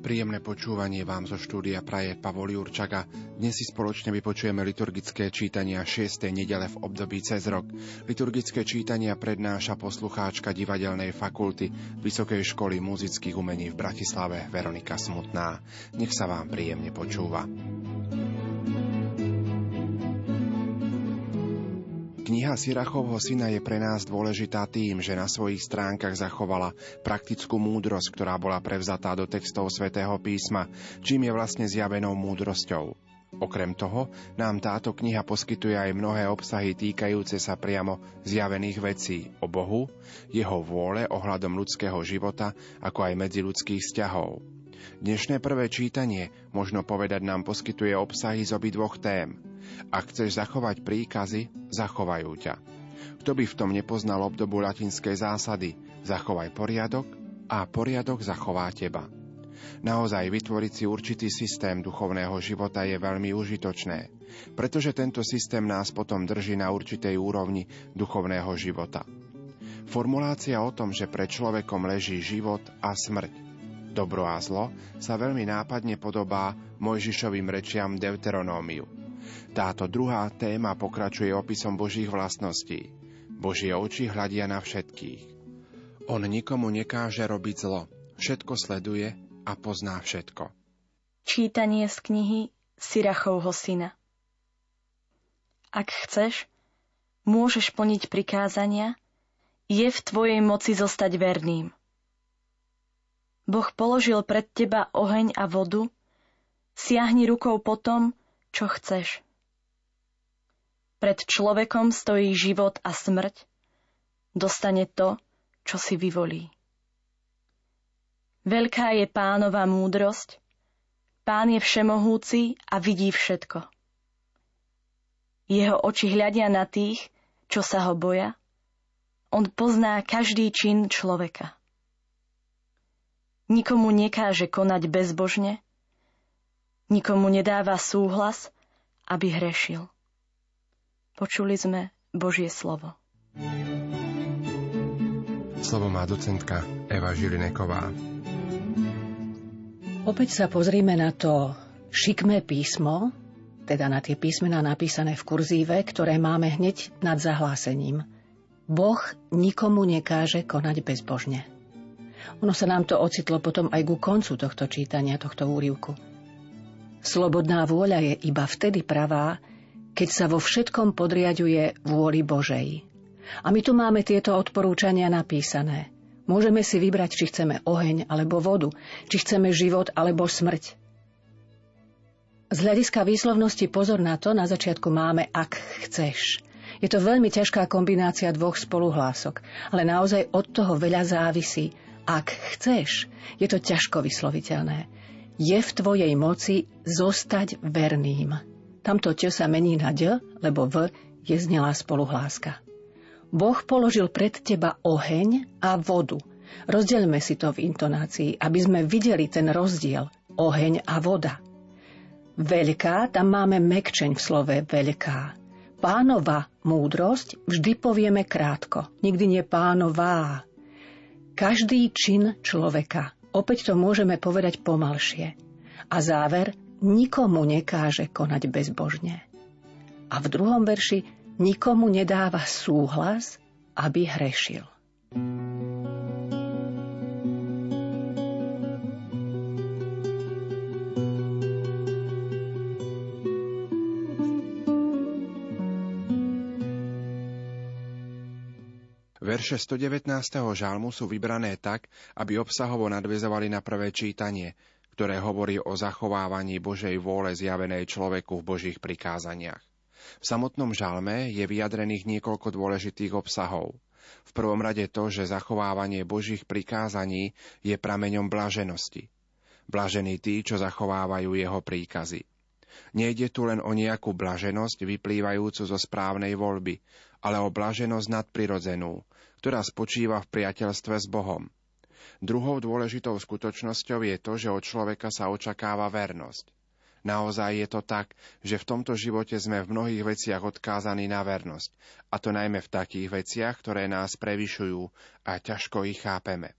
Príjemné počúvanie vám zo štúdia praje Pavol Jurčaga. Dnes si spoločne vypočujeme liturgické čítania 6. nedele v období cez rok. Liturgické čítania prednáša poslucháčka divadelnej fakulty Vysokej školy muzických umení v Bratislave Veronika Smutná. Nech sa vám príjemne počúva. Kniha Sirachovho syna je pre nás dôležitá tým, že na svojich stránkach zachovala praktickú múdrosť, ktorá bola prevzatá do textov svätého písma, čím je vlastne zjavenou múdrosťou. Okrem toho nám táto kniha poskytuje aj mnohé obsahy týkajúce sa priamo zjavených vecí o Bohu, jeho vôle ohľadom ľudského života, ako aj medziludských vzťahov. Dnešné prvé čítanie, možno povedať, nám poskytuje obsahy z obidvoch tém – ak chceš zachovať príkazy, zachovajú ťa. Kto by v tom nepoznal obdobu latinskej zásady zachovaj poriadok a poriadok zachová teba. Naozaj vytvoriť si určitý systém duchovného života je veľmi užitočné, pretože tento systém nás potom drží na určitej úrovni duchovného života. Formulácia o tom, že pred človekom leží život a smrť, dobro a zlo, sa veľmi nápadne podobá Mojžišovým rečiam Deuteronómiu – táto druhá téma pokračuje opisom Božích vlastností. Božie oči hľadia na všetkých. On nikomu nekáže robiť zlo, všetko sleduje a pozná všetko. Čítanie z knihy Sirachovho syna Ak chceš, môžeš plniť prikázania, je v tvojej moci zostať verným. Boh položil pred teba oheň a vodu, siahni rukou po tom, čo chceš. Pred človekom stojí život a smrť. Dostane to, čo si vyvolí. Veľká je pánova múdrosť, pán je všemohúci a vidí všetko. Jeho oči hľadia na tých, čo sa ho boja. On pozná každý čin človeka. Nikomu nekáže konať bezbožne, nikomu nedáva súhlas, aby hrešil. Počuli sme Božie slovo. Slovo má docentka Eva Žilineková. Opäť sa pozrime na to šikmé písmo, teda na tie písmená napísané v kurzíve, ktoré máme hneď nad zahlásením. Boh nikomu nekáže konať bezbožne. Ono sa nám to ocitlo potom aj ku koncu tohto čítania, tohto úrivku. Slobodná vôľa je iba vtedy pravá, keď sa vo všetkom podriaduje vôli Božej. A my tu máme tieto odporúčania napísané. Môžeme si vybrať, či chceme oheň alebo vodu, či chceme život alebo smrť. Z hľadiska výslovnosti pozor na to, na začiatku máme ak chceš. Je to veľmi ťažká kombinácia dvoch spoluhlások, ale naozaj od toho veľa závisí. Ak chceš, je to ťažko vysloviteľné. Je v tvojej moci zostať verným. Tamto ť sa mení na d, lebo v je znelá spoluhláska. Boh položil pred teba oheň a vodu. Rozdielme si to v intonácii, aby sme videli ten rozdiel oheň a voda. Veľká, tam máme mekčeň v slove veľká. Pánova múdrosť vždy povieme krátko, nikdy nie pánová. Každý čin človeka, opäť to môžeme povedať pomalšie. A záver, nikomu nekáže konať bezbožne. A v druhom verši nikomu nedáva súhlas, aby hrešil. Verše 119. žalmu sú vybrané tak, aby obsahovo nadvezovali na prvé čítanie, ktoré hovorí o zachovávaní Božej vôle zjavenej človeku v Božích prikázaniach. V samotnom žalme je vyjadrených niekoľko dôležitých obsahov. V prvom rade to, že zachovávanie Božích prikázaní je prameňom blaženosti. Blažení tí, čo zachovávajú jeho príkazy. Nejde tu len o nejakú blaženosť vyplývajúcu zo správnej voľby, ale o blaženosť nadprirodzenú, ktorá spočíva v priateľstve s Bohom – Druhou dôležitou skutočnosťou je to, že od človeka sa očakáva vernosť. Naozaj je to tak, že v tomto živote sme v mnohých veciach odkázaní na vernosť, a to najmä v takých veciach, ktoré nás prevyšujú a ťažko ich chápeme.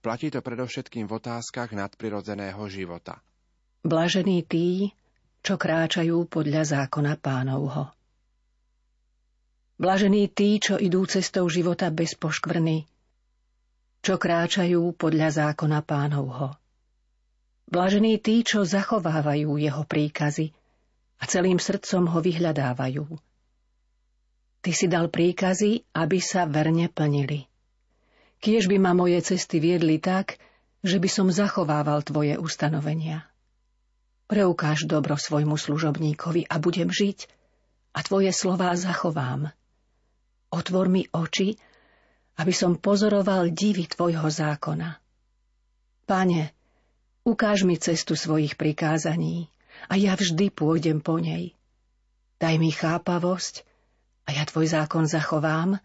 Platí to predovšetkým v otázkach nadprirodzeného života. Blažení tí, čo kráčajú podľa zákona pánovho. Blažení tí, čo idú cestou života bez poškvrny, čo kráčajú podľa zákona pánovho. Blažení tí, čo zachovávajú jeho príkazy a celým srdcom ho vyhľadávajú. Ty si dal príkazy, aby sa verne plnili. Kiež by ma moje cesty viedli tak, že by som zachovával tvoje ustanovenia. Preukáž dobro svojmu služobníkovi a budem žiť a tvoje slová zachovám. Otvor mi oči, aby som pozoroval divy tvojho zákona. Pane, Ukáž mi cestu svojich prikázaní a ja vždy pôjdem po nej. Daj mi chápavosť a ja tvoj zákon zachovám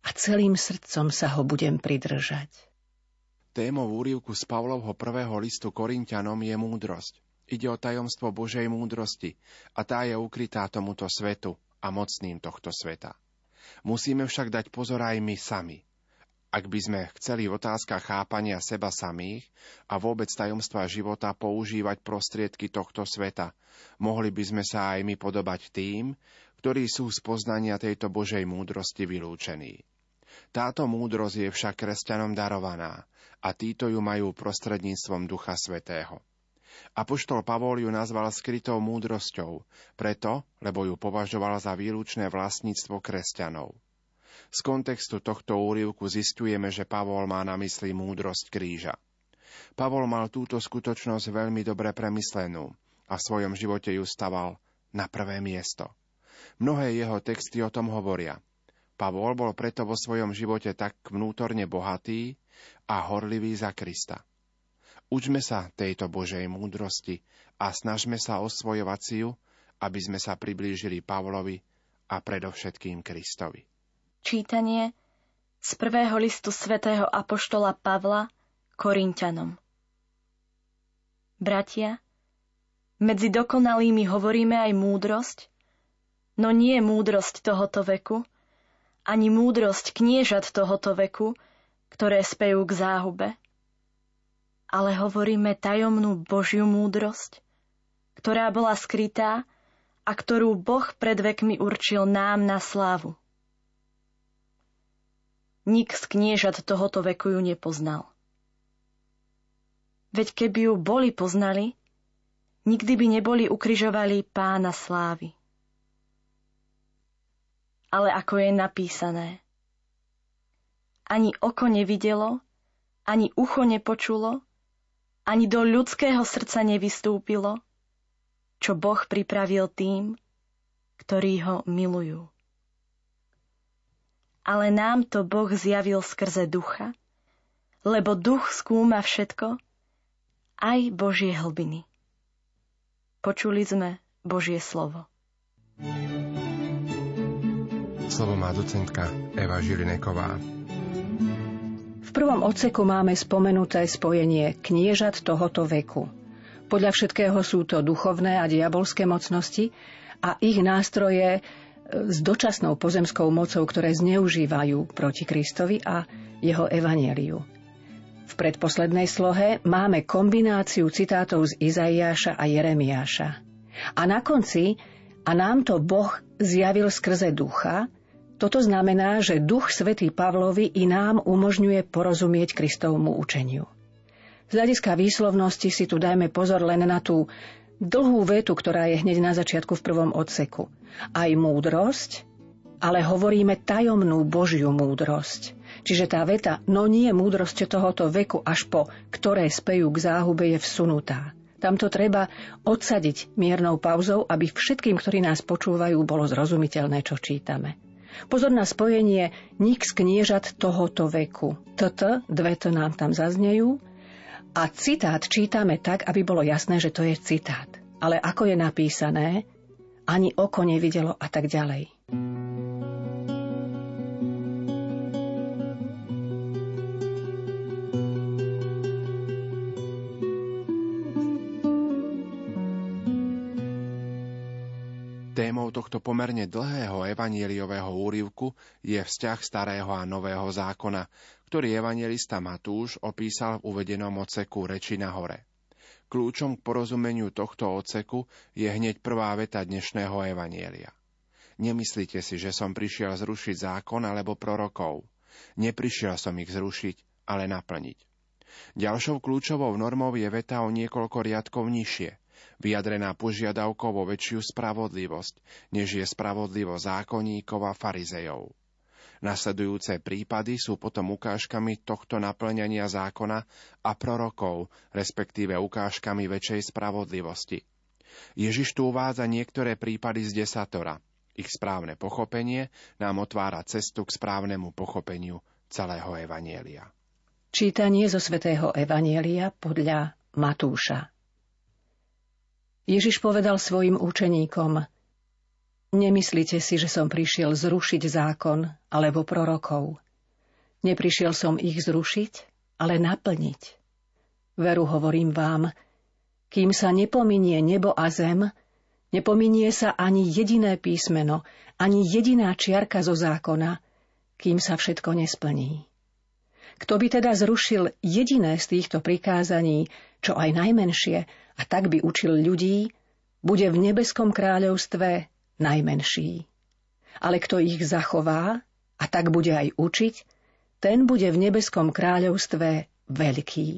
a celým srdcom sa ho budem pridržať. Témou úrivku z Pavlovho prvého listu Korintianom je múdrosť. Ide o tajomstvo Božej múdrosti a tá je ukrytá tomuto svetu a mocným tohto sveta. Musíme však dať pozor aj my sami – ak by sme chceli v otázkach chápania seba samých a vôbec tajomstva života používať prostriedky tohto sveta, mohli by sme sa aj my podobať tým, ktorí sú z poznania tejto Božej múdrosti vylúčení. Táto múdrosť je však kresťanom darovaná a títo ju majú prostredníctvom Ducha Svetého. Apoštol Pavol ju nazval skrytou múdrosťou, preto, lebo ju považoval za výlučné vlastníctvo kresťanov. Z kontextu tohto úrivku zistujeme, že Pavol má na mysli múdrosť kríža. Pavol mal túto skutočnosť veľmi dobre premyslenú a v svojom živote ju staval na prvé miesto. Mnohé jeho texty o tom hovoria. Pavol bol preto vo svojom živote tak vnútorne bohatý a horlivý za Krista. Učme sa tejto Božej múdrosti a snažme sa osvojovať si ju, aby sme sa priblížili Pavlovi a predovšetkým Kristovi. Čítanie z prvého listu svätého Apoštola Pavla Korintianom. Bratia, medzi dokonalými hovoríme aj múdrosť, no nie múdrosť tohoto veku, ani múdrosť kniežat tohoto veku, ktoré spejú k záhube. Ale hovoríme tajomnú Božiu múdrosť, ktorá bola skrytá a ktorú Boh pred vekmi určil nám na slávu. Nik z kniežat tohoto veku ju nepoznal. Veď keby ju boli poznali, nikdy by neboli ukrižovali pána slávy. Ale ako je napísané, ani oko nevidelo, ani ucho nepočulo, ani do ľudského srdca nevystúpilo, čo Boh pripravil tým, ktorí ho milujú ale nám to Boh zjavil skrze ducha, lebo duch skúma všetko, aj Božie hlbiny. Počuli sme Božie slovo. Slovo má docentka Eva Žilineková. Prvom odseku máme spomenuté spojenie kniežat tohoto veku. Podľa všetkého sú to duchovné a diabolské mocnosti a ich nástroje s dočasnou pozemskou mocou, ktoré zneužívajú proti Kristovi a jeho evanieliu. V predposlednej slohe máme kombináciu citátov z Izaiáša a Jeremiáša. A na konci, a nám to Boh zjavil skrze ducha, toto znamená, že duch svätý Pavlovi i nám umožňuje porozumieť Kristovmu učeniu. Z hľadiska výslovnosti si tu dajme pozor len na tú dlhú vetu, ktorá je hneď na začiatku v prvom odseku. Aj múdrosť, ale hovoríme tajomnú Božiu múdrosť. Čiže tá veta, no nie múdrosť tohoto veku až po, ktoré spejú k záhube, je vsunutá. Tam to treba odsadiť miernou pauzou, aby všetkým, ktorí nás počúvajú, bolo zrozumiteľné, čo čítame. Pozor na spojenie nik z kniežat tohoto veku. Toto, dve to nám tam zaznejú, a citát čítame tak, aby bolo jasné, že to je citát. Ale ako je napísané, ani oko nevidelo a tak ďalej. Pomerne dlhého evanieliového úrivku je vzťah starého a nového zákona, ktorý evangelista Matúš opísal v uvedenom oceku reči na hore. Kľúčom k porozumeniu tohto oceku je hneď prvá veta dnešného evanielia. Nemyslíte si, že som prišiel zrušiť zákon alebo prorokov. Neprišiel som ich zrušiť, ale naplniť. Ďalšou kľúčovou normou je veta o niekoľko riadkov nižšie, vyjadrená požiadavkou vo väčšiu spravodlivosť, než je spravodlivosť zákonníkov a farizejov. Nasledujúce prípady sú potom ukážkami tohto naplňania zákona a prorokov, respektíve ukážkami väčšej spravodlivosti. Ježiš tu uvádza niektoré prípady z desatora – ich správne pochopenie nám otvára cestu k správnemu pochopeniu celého Evanielia. Čítanie zo svätého Evanielia podľa Matúša Ježiš povedal svojim učeníkom Nemyslite si, že som prišiel zrušiť zákon alebo prorokov. Neprišiel som ich zrušiť, ale naplniť. Veru hovorím vám, kým sa nepominie nebo a zem, Nepominie sa ani jediné písmeno, ani jediná čiarka zo zákona, kým sa všetko nesplní. Kto by teda zrušil jediné z týchto prikázaní, čo aj najmenšie, a tak by učil ľudí, bude v nebeskom kráľovstve najmenší. Ale kto ich zachová, a tak bude aj učiť, ten bude v nebeskom kráľovstve veľký.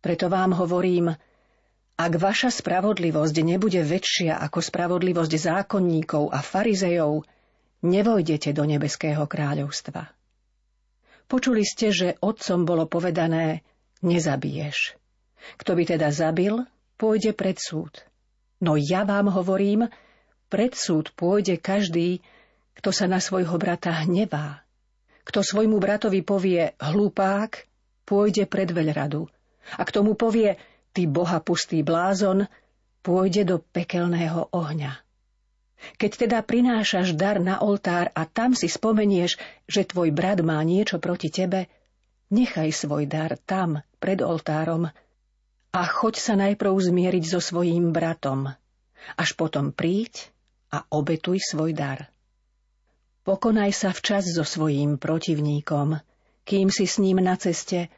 Preto vám hovorím, ak vaša spravodlivosť nebude väčšia ako spravodlivosť zákonníkov a farizejov, nevojdete do nebeského kráľovstva. Počuli ste, že otcom bolo povedané, nezabiješ. Kto by teda zabil, pôjde pred súd. No ja vám hovorím, pred súd pôjde každý, kto sa na svojho brata hnevá. Kto svojmu bratovi povie hlupák, pôjde pred veľradu. A kto mu povie ty boha pustý blázon, pôjde do pekelného ohňa. Keď teda prinášaš dar na oltár a tam si spomenieš, že tvoj brat má niečo proti tebe, nechaj svoj dar tam, pred oltárom, a choď sa najprv zmieriť so svojím bratom, až potom príď a obetuj svoj dar. Pokonaj sa včas so svojím protivníkom, kým si s ním na ceste,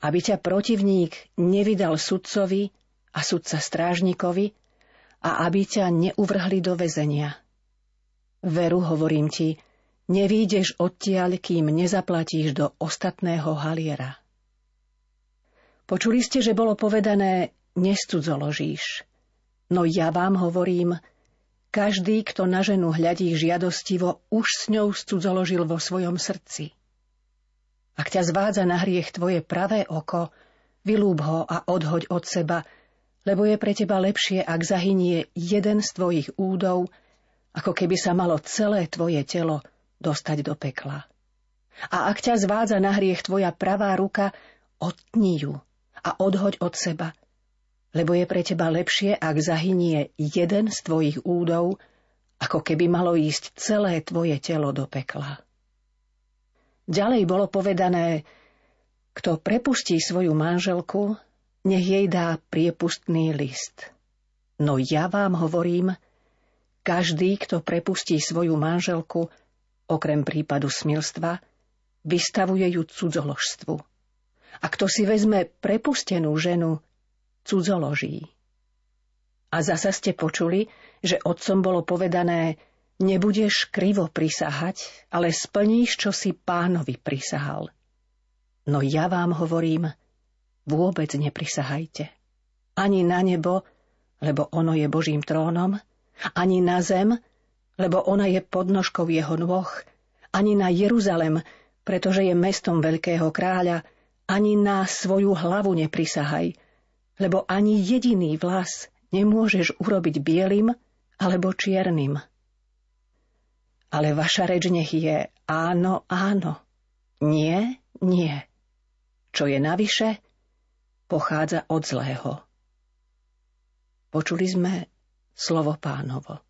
aby ťa protivník nevydal sudcovi a sudca strážnikovi a aby ťa neuvrhli do väzenia. Veru, hovorím ti, nevídeš odtiaľ, kým nezaplatíš do ostatného haliera. Počuli ste, že bolo povedané, nestudzoložíš. No ja vám hovorím, každý, kto na ženu hľadí žiadostivo, už s ňou studzoložil vo svojom srdci. Ak ťa zvádza na hriech tvoje pravé oko, vylúb ho a odhoď od seba, lebo je pre teba lepšie, ak zahynie jeden z tvojich údov, ako keby sa malo celé tvoje telo dostať do pekla. A ak ťa zvádza na hriech tvoja pravá ruka, odtni ju a odhoď od seba, lebo je pre teba lepšie, ak zahynie jeden z tvojich údov, ako keby malo ísť celé tvoje telo do pekla. Ďalej bolo povedané, kto prepustí svoju manželku, nech jej dá priepustný list. No ja vám hovorím, každý, kto prepustí svoju manželku, okrem prípadu smilstva, vystavuje ju cudzoložstvu. A kto si vezme prepustenú ženu, cudzoloží. A zasa ste počuli, že otcom bolo povedané, Nebudeš krivo prisahať, ale splníš, čo si pánovi prisahal. No ja vám hovorím, vôbec neprisahajte. Ani na nebo, lebo ono je Božím trónom, ani na zem, lebo ona je podnožkou jeho nôh, ani na Jeruzalem, pretože je mestom veľkého kráľa, ani na svoju hlavu neprisahaj, lebo ani jediný vlas nemôžeš urobiť bielým alebo čiernym ale vaša reč nech je áno, áno, nie, nie. Čo je navyše, pochádza od zlého. Počuli sme slovo pánovo.